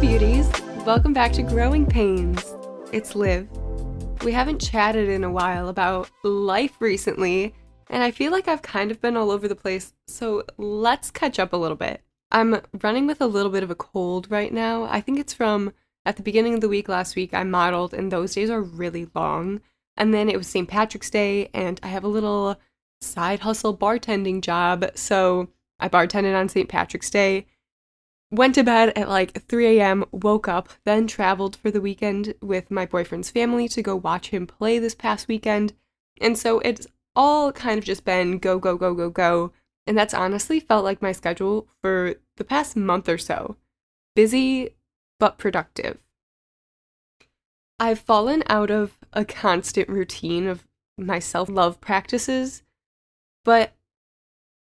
beauties. Welcome back to Growing Pains. It's Liv. We haven't chatted in a while about life recently, and I feel like I've kind of been all over the place, so let's catch up a little bit. I'm running with a little bit of a cold right now. I think it's from at the beginning of the week last week, I modeled, and those days are really long. And then it was St. Patrick's Day, and I have a little side hustle bartending job. So I bartended on St. Patrick's Day went to bed at like 3 a.m., woke up, then traveled for the weekend with my boyfriend's family to go watch him play this past weekend. And so it's all kind of just been go, go, go, go, go. And that's honestly felt like my schedule for the past month or so. Busy, but productive. I've fallen out of a constant routine of my self love practices, but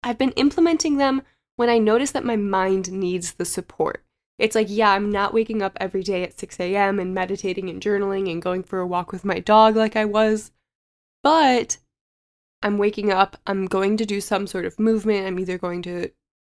I've been implementing them when I notice that my mind needs the support. It's like, yeah, I'm not waking up every day at 6 a.m. and meditating and journaling and going for a walk with my dog like I was, but I'm waking up, I'm going to do some sort of movement. I'm either going to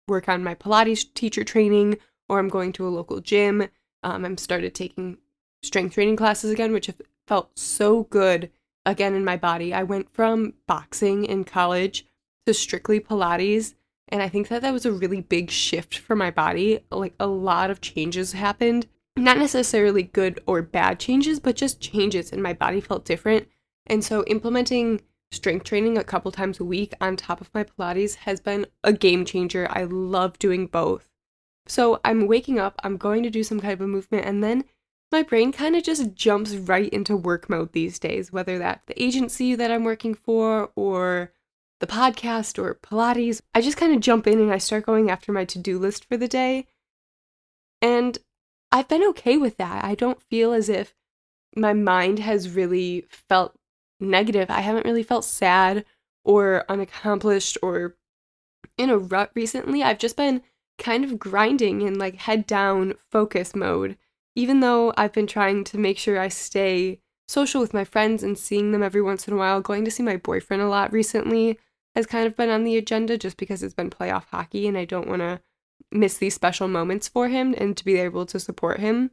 work on my Pilates teacher training or I'm going to a local gym. Um, I'm started taking strength training classes again, which have felt so good again in my body. I went from boxing in college to strictly Pilates and I think that that was a really big shift for my body. Like a lot of changes happened. Not necessarily good or bad changes, but just changes, and my body felt different. And so implementing strength training a couple times a week on top of my Pilates has been a game changer. I love doing both. So I'm waking up, I'm going to do some kind of a movement, and then my brain kind of just jumps right into work mode these days, whether that's the agency that I'm working for or the podcast or Pilates, I just kind of jump in and I start going after my to do list for the day. And I've been okay with that. I don't feel as if my mind has really felt negative. I haven't really felt sad or unaccomplished or in a rut recently. I've just been kind of grinding in like head down focus mode, even though I've been trying to make sure I stay social with my friends and seeing them every once in a while, going to see my boyfriend a lot recently has kind of been on the agenda just because it's been playoff hockey and I don't want to miss these special moments for him and to be able to support him.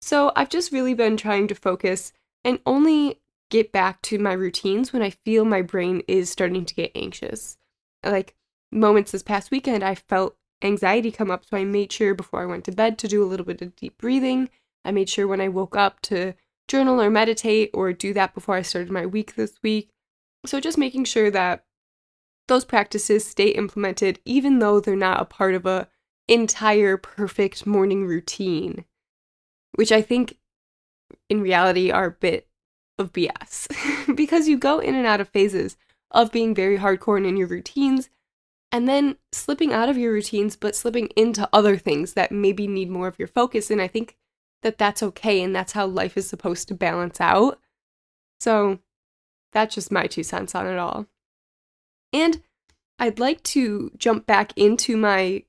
So I've just really been trying to focus and only get back to my routines when I feel my brain is starting to get anxious. Like moments this past weekend, I felt anxiety come up, so I made sure before I went to bed to do a little bit of deep breathing. I made sure when I woke up to journal or meditate or do that before I started my week this week. So just making sure that those practices stay implemented even though they're not a part of a entire perfect morning routine which i think in reality are a bit of bs because you go in and out of phases of being very hardcore in your routines and then slipping out of your routines but slipping into other things that maybe need more of your focus and i think that that's okay and that's how life is supposed to balance out. So that's just my two cents on it all and I'd like to jump back into my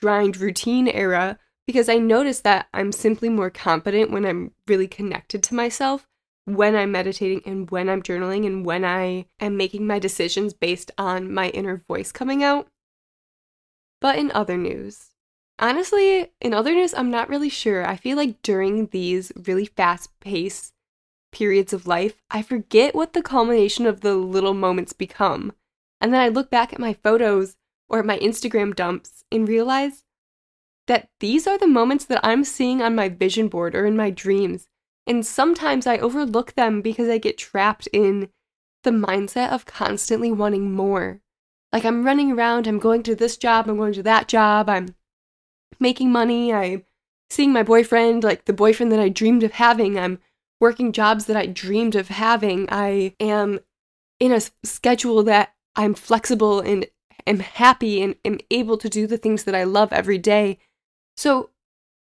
grind routine era because I notice that I'm simply more competent when I'm really connected to myself, when I'm meditating and when I'm journaling and when I am making my decisions based on my inner voice coming out. But in other news, honestly, in other news, I'm not really sure. I feel like during these really fast paced periods of life, I forget what the culmination of the little moments become. And then I look back at my photos or at my Instagram dumps and realize that these are the moments that I'm seeing on my vision board or in my dreams. And sometimes I overlook them because I get trapped in the mindset of constantly wanting more. Like I'm running around, I'm going to this job, I'm going to that job, I'm making money, I'm seeing my boyfriend, like the boyfriend that I dreamed of having, I'm working jobs that I dreamed of having, I am in a schedule that I'm flexible and am happy and am able to do the things that I love every day. So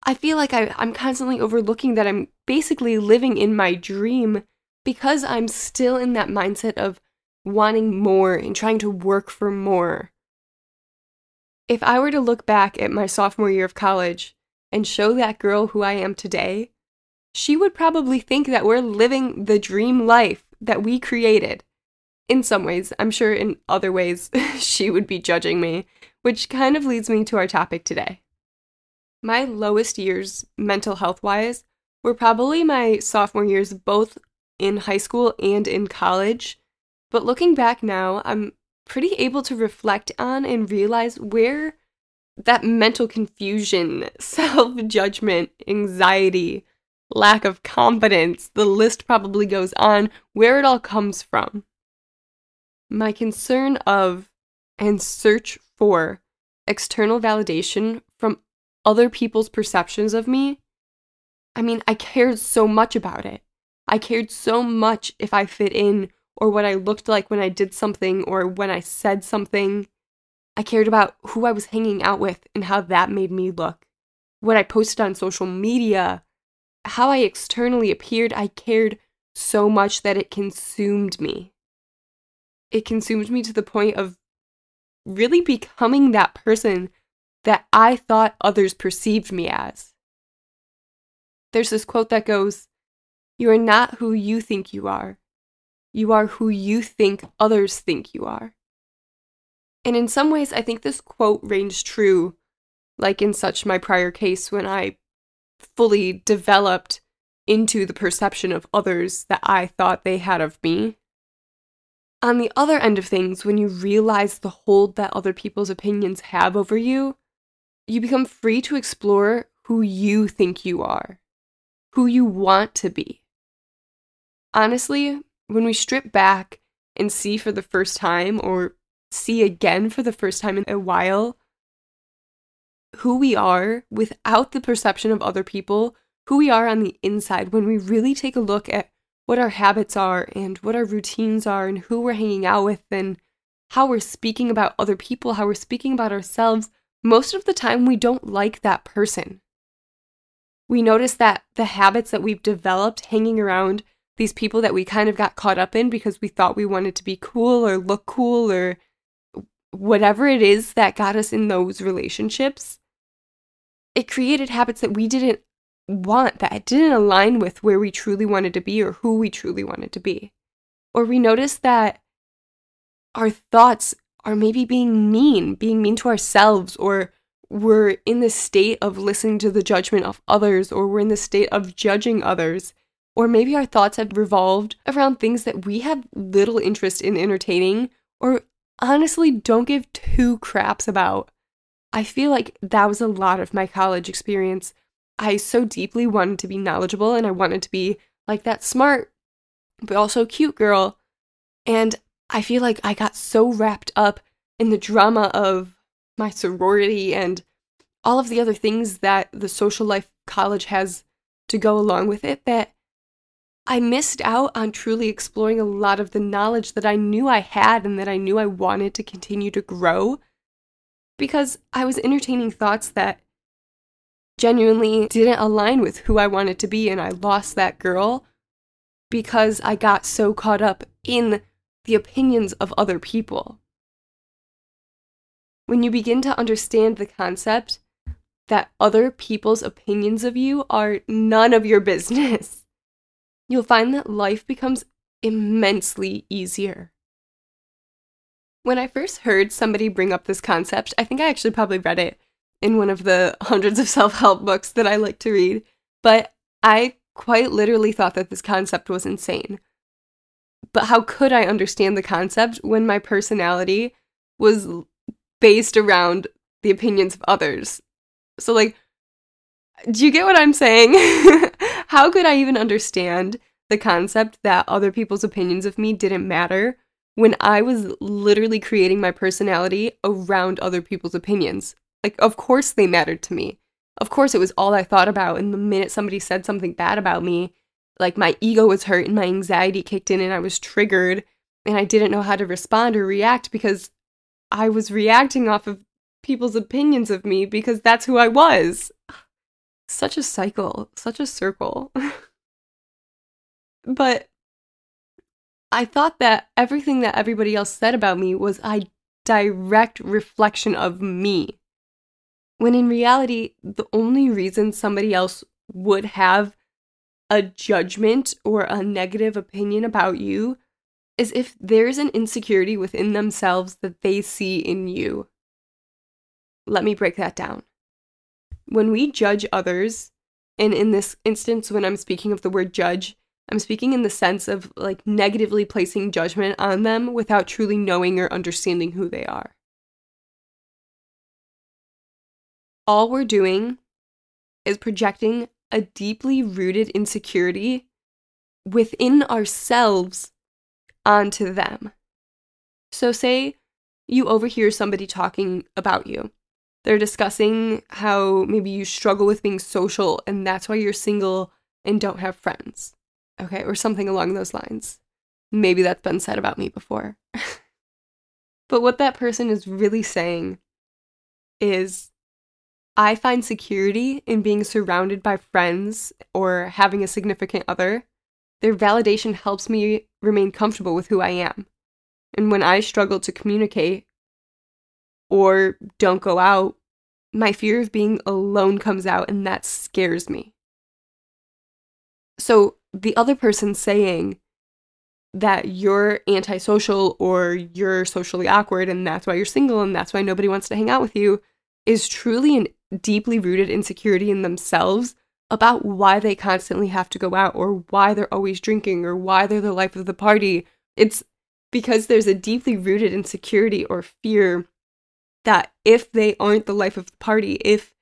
I feel like I, I'm constantly overlooking that I'm basically living in my dream because I'm still in that mindset of wanting more and trying to work for more. If I were to look back at my sophomore year of college and show that girl who I am today, she would probably think that we're living the dream life that we created in some ways. I'm sure in other ways she would be judging me, which kind of leads me to our topic today. my lowest years, mental health wise, were probably my sophomore years, both in high school and in college. But looking back now, I'm pretty able to reflect on and realize where that mental confusion, self judgment, anxiety, lack of confidence, the list probably goes on, where it all comes from. My concern of and search for external validation from other people's perceptions of me. I mean, I cared so much about it. I cared so much if I fit in or what I looked like when I did something or when I said something. I cared about who I was hanging out with and how that made me look. What I posted on social media, how I externally appeared, I cared so much that it consumed me. It consumed me to the point of really becoming that person that I thought others perceived me as. There's this quote that goes, You are not who you think you are. You are who you think others think you are. And in some ways, I think this quote rings true, like in such my prior case when I fully developed into the perception of others that I thought they had of me. On the other end of things, when you realize the hold that other people's opinions have over you, you become free to explore who you think you are, who you want to be. Honestly, when we strip back and see for the first time or see again for the first time in a while who we are without the perception of other people, who we are on the inside, when we really take a look at what our habits are and what our routines are and who we're hanging out with and how we're speaking about other people, how we're speaking about ourselves, most of the time we don't like that person. We notice that the habits that we've developed hanging around these people that we kind of got caught up in because we thought we wanted to be cool or look cool or whatever it is that got us in those relationships, it created habits that we didn't want, that didn't align with where we truly wanted to be or who we truly wanted to be. Or we noticed that our thoughts are maybe being mean, being mean to ourselves, or we're in the state of listening to the judgment of others, or we're in the state of judging others. Or maybe our thoughts have revolved around things that we have little interest in entertaining or honestly don't give two craps about. I feel like that was a lot of my college experience. I so deeply wanted to be knowledgeable and I wanted to be like that smart, but also cute girl. And I feel like I got so wrapped up in the drama of my sorority and all of the other things that the social life college has to go along with it that I missed out on truly exploring a lot of the knowledge that I knew I had and that I knew I wanted to continue to grow because I was entertaining thoughts that genuinely didn't align with who I wanted to be, and I lost that girl because I got so caught up in the opinions of other people. When you begin to understand the concept that other people's opinions of you are none of your business you'll find that life becomes immensely easier. When I first heard somebody bring up this concept, I think I actually probably read it in one of the hundreds of self help books that I like to read, but I quite literally thought that this concept was insane. But how could I understand the concept when my personality was based around the opinions of others? So, like, do you get what I'm saying? How could I even understand the concept that other people's opinions of me didn't matter when I was literally creating my personality around other people's opinions? Like, of course they mattered to me. Of course, it was all I thought about. And the minute somebody said something bad about me, like my ego was hurt and my anxiety kicked in and I was triggered and I didn't know how to respond or react because I was reacting off of people's opinions of me because that's who I was. Such a cycle, such a circle. but I thought that everything that everybody else said about me was a direct reflection of me. When in reality, the only reason somebody else would have a judgment or a negative opinion about you is if there's an insecurity within themselves that they see in you. Let me break that down when we judge others, and in this instance, when I'm speaking of the word judge, I'm speaking in the sense of like negatively placing judgment on them without truly knowing or understanding who they are. All we're doing is projecting a deeply rooted insecurity within ourselves onto them. So, say you overhear somebody talking about you. They're discussing how maybe you struggle with being social and that's why you're single and don't have friends. Okay, or something along those lines. Maybe that's been said about me before. but what that person is really saying is I find security in being surrounded by friends or having a significant other. Their validation helps me remain comfortable with who I am. And when I struggle to communicate or don't go out, my fear of being alone comes out and that scares me. So the other person saying that you're antisocial or you're socially awkward and that's why you're single and that's why nobody wants to hang out with you is truly an deeply rooted insecurity in themselves about why they constantly have to go out or why they're always drinking or why they're the life of the party. It's because there's a deeply rooted insecurity or fear that if they aren't the life of the party, if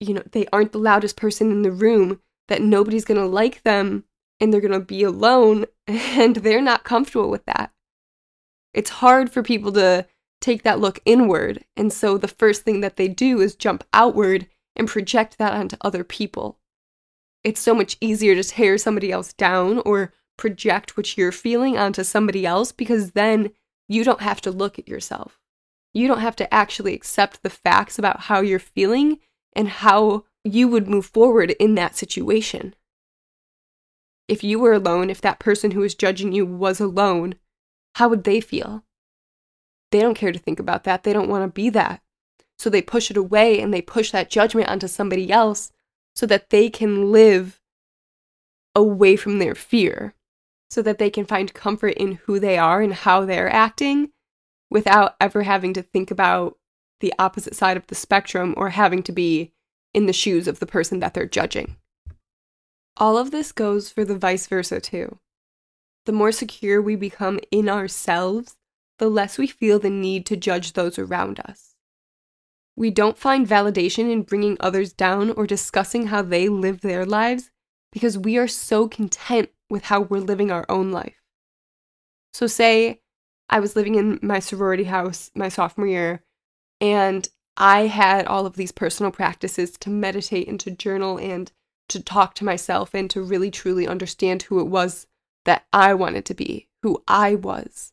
you know, they aren't the loudest person in the room, that nobody's going to like them and they're going to be alone and they're not comfortable with that. It's hard for people to take that look inward. And so the first thing that they do is jump outward and project that onto other people. It's so much easier to tear somebody else down or project what you're feeling onto somebody else because then you don't have to look at yourself. You don't have to actually accept the facts about how you're feeling and how you would move forward in that situation. If you were alone, if that person who was judging you was alone, how would they feel? They don't care to think about that. They don't want to be that. So they push it away and they push that judgment onto somebody else so that they can live away from their fear, so that they can find comfort in who they are and how they're acting without ever having to think about the opposite side of the spectrum or having to be in the shoes of the person that they're judging. All of this goes for the vice versa too. The more secure we become in ourselves, the less we feel the need to judge those around us. We don't find validation in bringing others down or discussing how they live their lives because we are so content with how we're living our own life. So, say I was living in my sorority house my sophomore year, and I had all of these personal practices to meditate and to journal and to talk to myself and to really truly understand who it was that I wanted to be, who I was.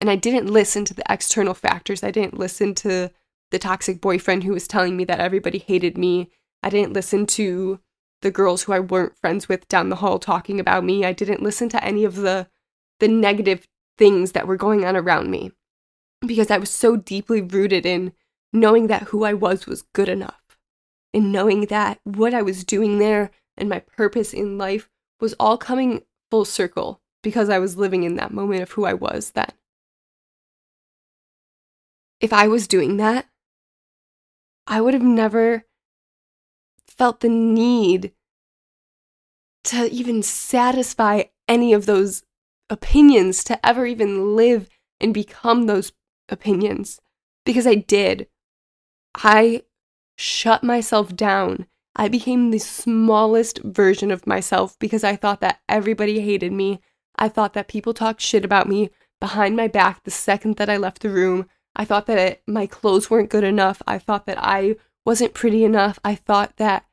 And I didn't listen to the external factors. I didn't listen to the toxic boyfriend who was telling me that everybody hated me. I didn't listen to the girls who I weren't friends with down the hall talking about me. I didn't listen to any of the the negative things that were going on around me because I was so deeply rooted in knowing that who I was was good enough and knowing that what I was doing there and my purpose in life was all coming full circle because I was living in that moment of who I was then if I was doing that, I would have never felt the need to even satisfy any of those opinions, to ever even live and become those opinions. Because I did. I shut myself down. I became the smallest version of myself because I thought that everybody hated me. I thought that people talked shit about me behind my back the second that I left the room. I thought that it, my clothes weren't good enough. I thought that I wasn't pretty enough. I thought that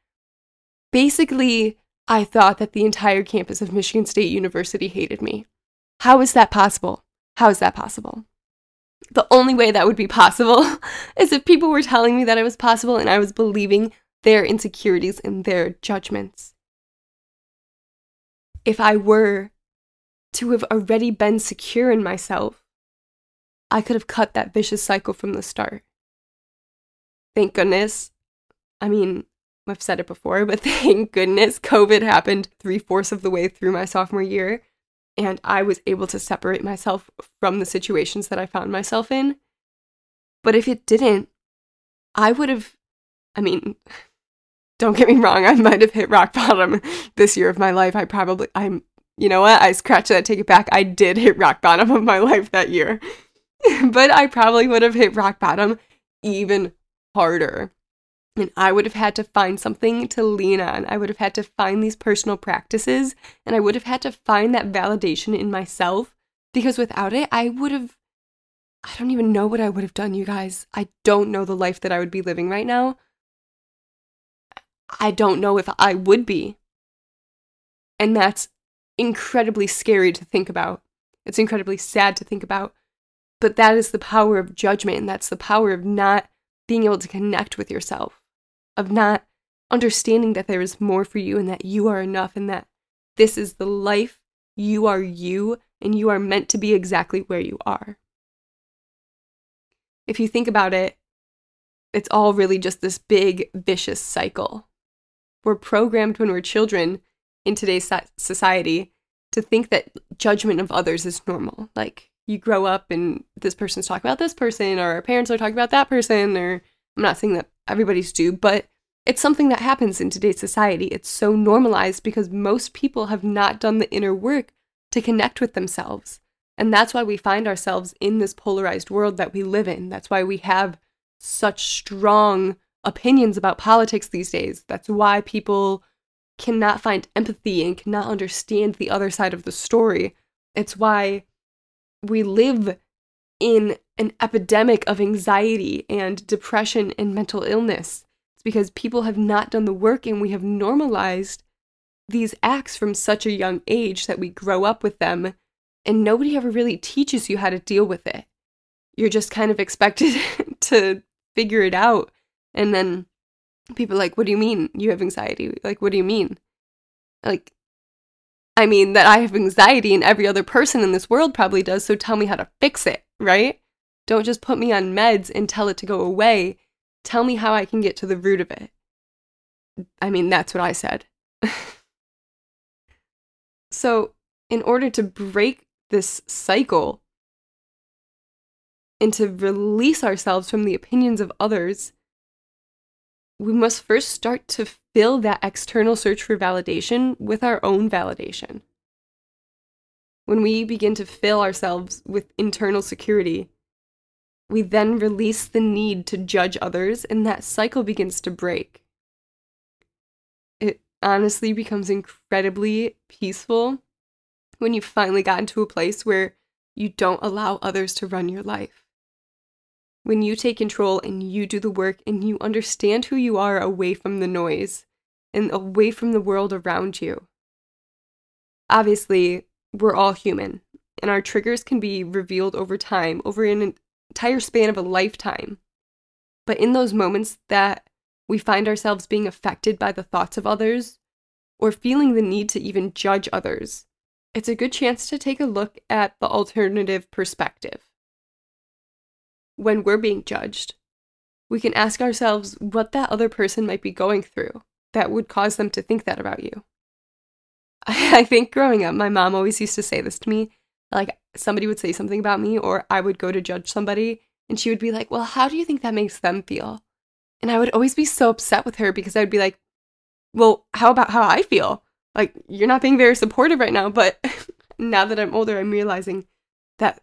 basically, I thought that the entire campus of Michigan State University hated me. How is that possible? How is that possible? The only way that would be possible is if people were telling me that it was possible and I was believing their insecurities and their judgments. If I were to have already been secure in myself, I could have cut that vicious cycle from the start. Thank goodness. I mean, I've said it before, but thank goodness COVID happened three fourths of the way through my sophomore year, and I was able to separate myself from the situations that I found myself in. But if it didn't, I would have, I mean, don't get me wrong, I might have hit rock bottom this year of my life. I probably, I'm, you know what? I scratch that, take it back. I did hit rock bottom of my life that year. but I probably would have hit rock bottom even harder. And I would have had to find something to lean on. I would have had to find these personal practices and I would have had to find that validation in myself because without it, I would have, I don't even know what I would have done, you guys. I don't know the life that I would be living right now. I don't know if I would be. And that's incredibly scary to think about. It's incredibly sad to think about. But that is the power of judgment, and that's the power of not being able to connect with yourself, of not understanding that there is more for you and that you are enough and that this is the life. You are you, and you are meant to be exactly where you are. If you think about it, it's all really just this big, vicious cycle we're programmed when we're children in today's society to think that judgment of others is normal. Like you grow up and this person's talking about this person, or our parents are talking about that person, or I'm not saying that everybody's do, but it's something that happens in today's society. It's so normalized because most people have not done the inner work to connect with themselves. And that's why we find ourselves in this polarized world that we live in. That's why we have such strong opinions about politics these days. That's why people cannot find empathy and cannot understand the other side of the story. It's why we live in an epidemic of anxiety and depression and mental illness. It's because people have not done the work and we have normalized these acts from such a young age that we grow up with them and nobody ever really teaches you how to deal with it. You're just kind of expected to figure it out and then people like, what do you mean you have anxiety? Like, what do you mean? Like, I mean that I have anxiety and every other person in this world probably does, so tell me how to fix it, right? Don't just put me on meds and tell it to go away. Tell me how I can get to the root of it. I mean, that's what I said. so, in order to break this cycle and to release ourselves from the opinions of others, we must first start to fill that external search for validation with our own validation. When we begin to fill ourselves with internal security, we then release the need to judge others, and that cycle begins to break. It honestly becomes incredibly peaceful when you finally got into a place where you don't allow others to run your life when you take control and you do the work and you understand who you are away from the noise and away from the world around you. Obviously, we're all human, and our triggers can be revealed over time, over an entire span of a lifetime. But in those moments that we find ourselves being affected by the thoughts of others, or feeling the need to even judge others, it's a good chance to take a look at the alternative perspective when we're being judged, we can ask ourselves what that other person might be going through that would cause them to think that about you. I think growing up, my mom always used to say this to me. Like, somebody would say something about me, or I would go to judge somebody, and she would be like, Well, how do you think that makes them feel? And I would always be so upset with her because I would be like, Well, how about how I feel? Like, you're not being very supportive right now. But now that I'm older, I'm realizing that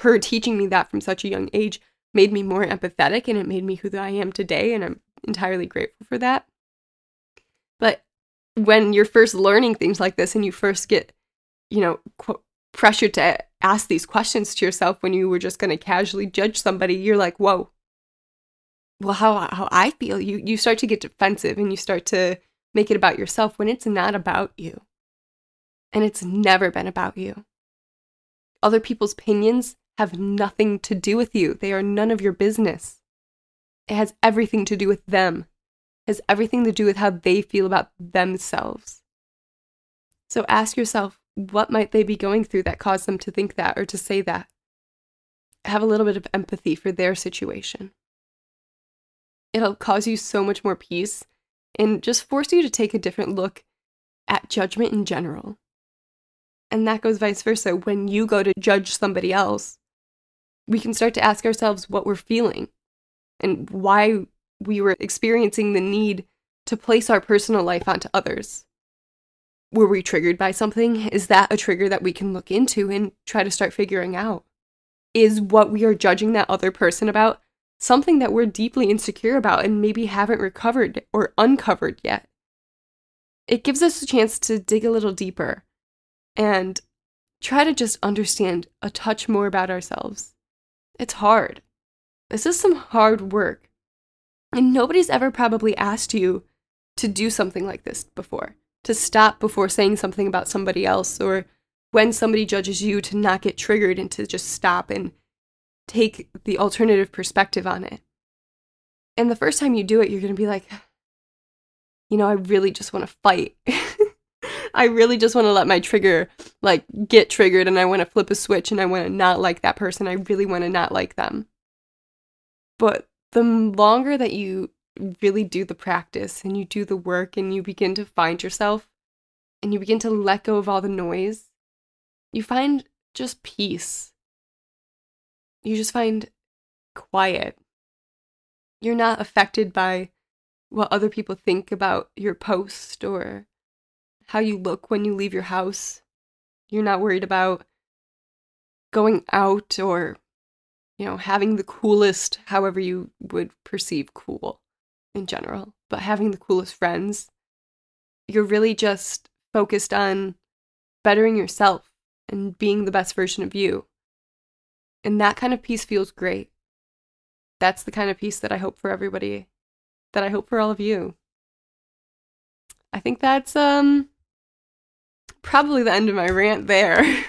her teaching me that from such a young age made me more empathetic and it made me who I am today. And I'm entirely grateful for that. But when you're first learning things like this and you first get, you know, qu- pressured to ask these questions to yourself when you were just going to casually judge somebody, you're like, whoa. Well, how, how I feel, you, you start to get defensive and you start to make it about yourself when it's not about you. And it's never been about you. Other people's opinions have nothing to do with you, they are none of your business. It has everything to do with them, it has everything to do with how they feel about themselves. So ask yourself, what might they be going through that caused them to think that or to say that? Have a little bit of empathy for their situation. It'll cause you so much more peace and just force you to take a different look at judgment in general. And that goes vice versa. When you go to judge somebody else, we can start to ask ourselves what we're feeling and why we were experiencing the need to place our personal life onto others. Were we triggered by something? Is that a trigger that we can look into and try to start figuring out? Is what we are judging that other person about something that we're deeply insecure about and maybe haven't recovered or uncovered yet? It gives us a chance to dig a little deeper and try to just understand a touch more about ourselves. It's hard. This is some hard work. And nobody's ever probably asked you to do something like this before, to stop before saying something about somebody else, or when somebody judges you to not get triggered and to just stop and take the alternative perspective on it. And the first time you do it, you're going to be like, you know, I really just want to fight. I really just want to let my trigger like get triggered and I want to flip a switch and I want to not like that person. I really want to not like them. But the longer that you really do the practice and you do the work and you begin to find yourself and you begin to let go of all the noise, you find just peace. You just find quiet. You're not affected by what other people think about your post or how you look when you leave your house. You're not worried about going out or, you know, having the coolest, however you would perceive cool in general, but having the coolest friends. You're really just focused on bettering yourself and being the best version of you. And that kind of peace feels great. That's the kind of peace that I hope for everybody, that I hope for all of you. I think that's um probably the end of my rant there.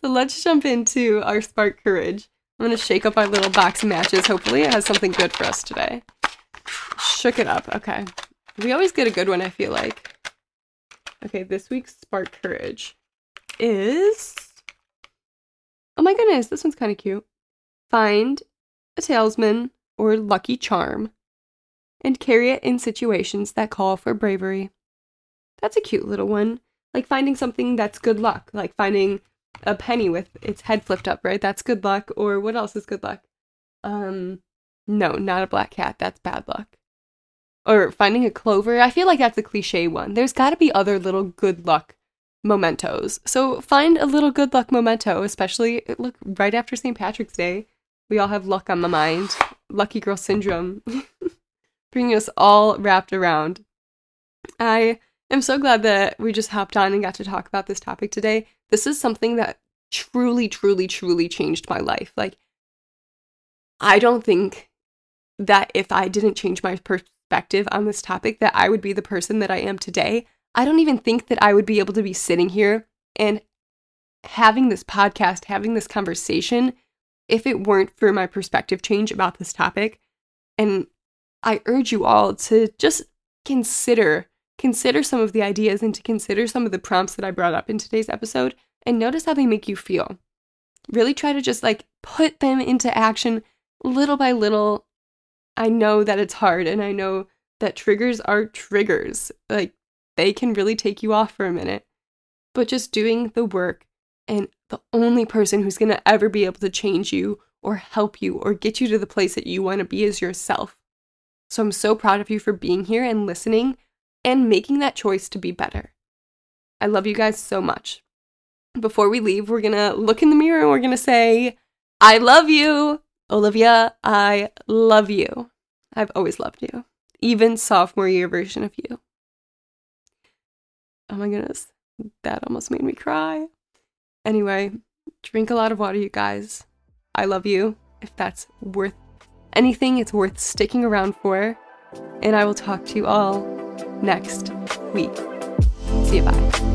so let's jump into our Spark Courage. I'm going to shake up our little box of matches. Hopefully, it has something good for us today. Shook it up. Okay. We always get a good one, I feel like. Okay, this week's Spark Courage is. Oh my goodness, this one's kind of cute. Find a talisman or lucky charm and carry it in situations that call for bravery. That's a cute little one like finding something that's good luck, like finding a penny with its head flipped up, right? That's good luck. Or what else is good luck? Um, no, not a black cat. That's bad luck. Or finding a clover. I feel like that's a cliche one. There's got to be other little good luck mementos. So find a little good luck memento, especially uh, look right after St. Patrick's Day. We all have luck on the mind. Lucky girl syndrome. Bringing us all wrapped around. I I'm so glad that we just hopped on and got to talk about this topic today. This is something that truly, truly, truly changed my life. Like, I don't think that if I didn't change my perspective on this topic, that I would be the person that I am today. I don't even think that I would be able to be sitting here and having this podcast, having this conversation, if it weren't for my perspective change about this topic. And I urge you all to just consider consider some of the ideas and to consider some of the prompts that I brought up in today's episode and notice how they make you feel. Really try to just like put them into action little by little. I know that it's hard and I know that triggers are triggers. Like they can really take you off for a minute. But just doing the work and the only person who's going to ever be able to change you or help you or get you to the place that you want to be is yourself. So I'm so proud of you for being here and listening and making that choice to be better. I love you guys so much. Before we leave, we're gonna look in the mirror and we're gonna say, I love you. Olivia, I love you. I've always loved you, even sophomore year version of you. Oh my goodness, that almost made me cry. Anyway, drink a lot of water, you guys. I love you. If that's worth anything, it's worth sticking around for. And I will talk to you all next week. See you. Bye.